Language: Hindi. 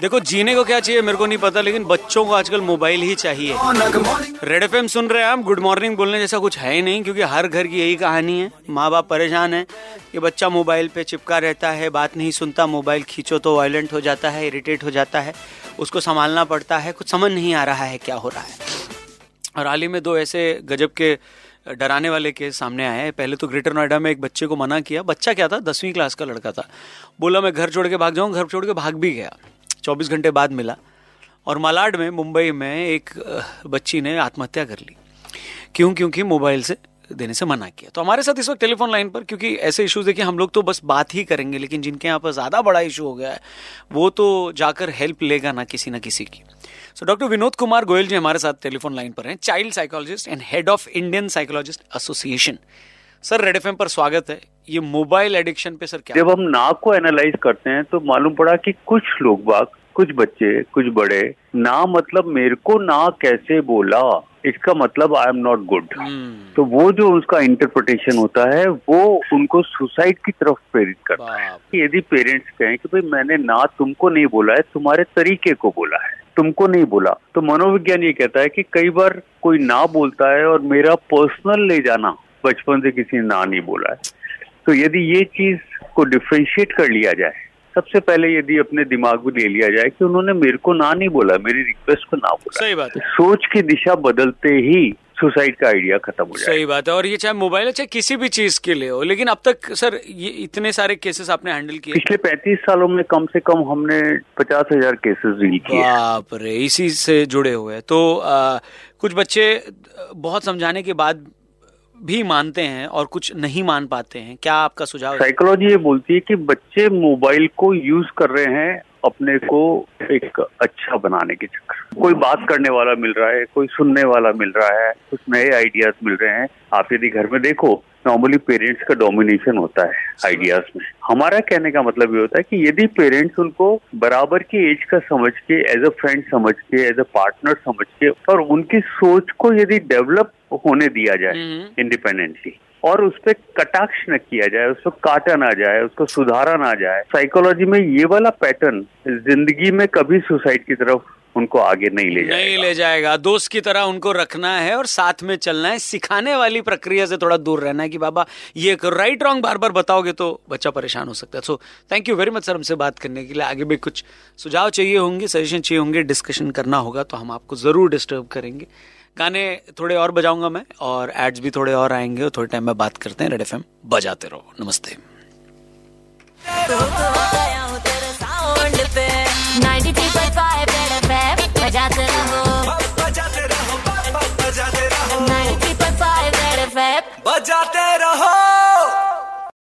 देखो, जीने को क्या चाहिए मेरे को नहीं पता, लेकिन बच्चों को आजकल मोबाइल ही चाहिए। रेड एफ़ सुन रहे हैं आप? गुड मॉर्निंग बोलने जैसा कुछ है ही नहीं, क्योंकि हर घर की यही कहानी है। माँ बाप परेशान है कि बच्चा मोबाइल पे चिपका रहता है, बात नहीं सुनता, मोबाइल खींचो तो वायलेंट हो जाता है इरिटेट हो जाता है, उसको संभालना पड़ता है, कुछ समझ नहीं आ रहा है क्या हो रहा है। और हाल ही में दो ऐसे गजब के डराने वाले केस सामने आए हैं। पहले तो ग्रेटर नोएडा में एक बच्चे को मना किया। बच्चा क्या था? दसवीं क्लास का लड़का था। बोला, मैं घर छोड़ के भाग जाऊँ। घर छोड़ के भाग भी गया। चौबीस घंटे बाद मिला और मालाड में, मुंबई में एक बच्ची ने आत्महत्या कर ली। क्यों? क्योंकि मोबाइल से देने से मना किया। तो हमारे साथ इस वक्त टेलीफोन लाइन पर, क्योंकि ऐसे इश्यूज़ देखिए, हम लोग तो बस बात ही करेंगे, लेकिन जिनके यहाँ पर ज़्यादा बड़ा इशू हो गया है, वो तो जाकर हेल्प लेगा ना किसी ना किसी की। सो डॉक्टर विनोद कुमार गोयल जी हमारे साथ टेलीफोन लाइन पर हैं, child psychologist and head of Indian psychologist association. Sir, Red FM पर स्वागत है। ये मोबाइल एडिक्शन पे सर क्या जब हम नाक को एनालाइज करते हैं तो मालूम पड़ा कि कुछ लोग बाग कुछ बच्चे कुछ बड़े ना मतलब मेरे को ना कैसे बोला इसका मतलब आई एम नॉट गुड तो वो जो उसका इंटरप्रिटेशन होता है वो उनको सुसाइड की तरफ़ प्रेरित करता है। कि यदि पेरेंट्स कहें कि भाई मैंने ना तुमको नहीं बोला है तुम्हारे तरीके को बोला है तुमको नहीं बोला। तो मनोविज्ञान ये कहता है कि कई बार कोई ना बोलता है और मेरा पर्सनल ले जाना बचपन से किसी ने ना नहीं बोला है। तो यदि ये चीज़ को डिफ्रेंशिएट कर लिया जाए सबसे पहले यदि अपने दिमाग में ले लिया जाए कि उन्होंने मेरे को ना नहीं बोला मेरी रिक्वेस्ट को ना बोला सही बात है। सोच की दिशा बदलते ही सुसाइड का आइडिया खत्म हो जाए सही बात है और ये चाहे मोबाइल है चाहे किसी भी चीज़ के लिए हो लेकिन अब तक सर ये इतने सारे केसेस आपने हैंडल किए। पिछले पैंतीस सालों में कम से कम हमने पचास हज़ार केसेस डील किए। बाप रे इसी से जुड़े हुए तो आ, कुछ बच्चे बहुत समझाने के बाद भी मानते हैं और कुछ नहीं मान पाते हैं। क्या आपका सुझाव साइकोलॉजी ये बोलती है कि बच्चे मोबाइल को यूज़ कर रहे हैं अपने को एक अच्छा बनाने के चक्कर। कोई बात करने वाला मिल रहा है, कोई सुनने वाला मिल रहा है, कुछ नए आइडियाज़ मिल रहे हैं। आप यदि घर में देखो नॉर्मली पेरेंट्स का डोमिनेशन होता है आइडियाज़ में। हमारा कहने का मतलब ये होता है कि यदि पेरेंट्स उनको बराबर की एज का समझ के एज अ फ्रेंड समझ के एज अ पार्टनर समझ के, और उनकी सोच को यदि डेवलप होने दिया जाए इंडिपेंडेंटली और उस पर कटाक्ष न किया जाए उसको काटा ना जाए उसको सुधारा ना जाए। साइकोलॉजी में ये वाला पैटर्न ज़िंदगी में कभी सुसाइड की तरफ़ उनको आगे नहीं ले जाएगा। नहीं ले जाएगा। दोस्त की तरह उनको रखना है और साथ में चलना है। सिखाने वाली प्रक्रिया से थोड़ा दूर रहना है कि बाबा ये राइट रॉन्ग बार बार बताओगे तो बच्चा परेशान हो सकता है। So thank you very much sir हमसे बात करने के लिए। आगे भी कुछ सुझाव चाहिए होंगे सजेशन चाहिए होंगे डिस्कशन करना होगा तो हम आपको ज़रूर डिस्टर्ब करेंगे। गाने थोड़े और बजाऊँगा मैं, और एड्स भी थोड़े और आएँगे, और थोड़े टाइम में बात करते हैं रेड एफ़ बजाते रहो। नमस्ते। बजाते रहो बजाते रहो।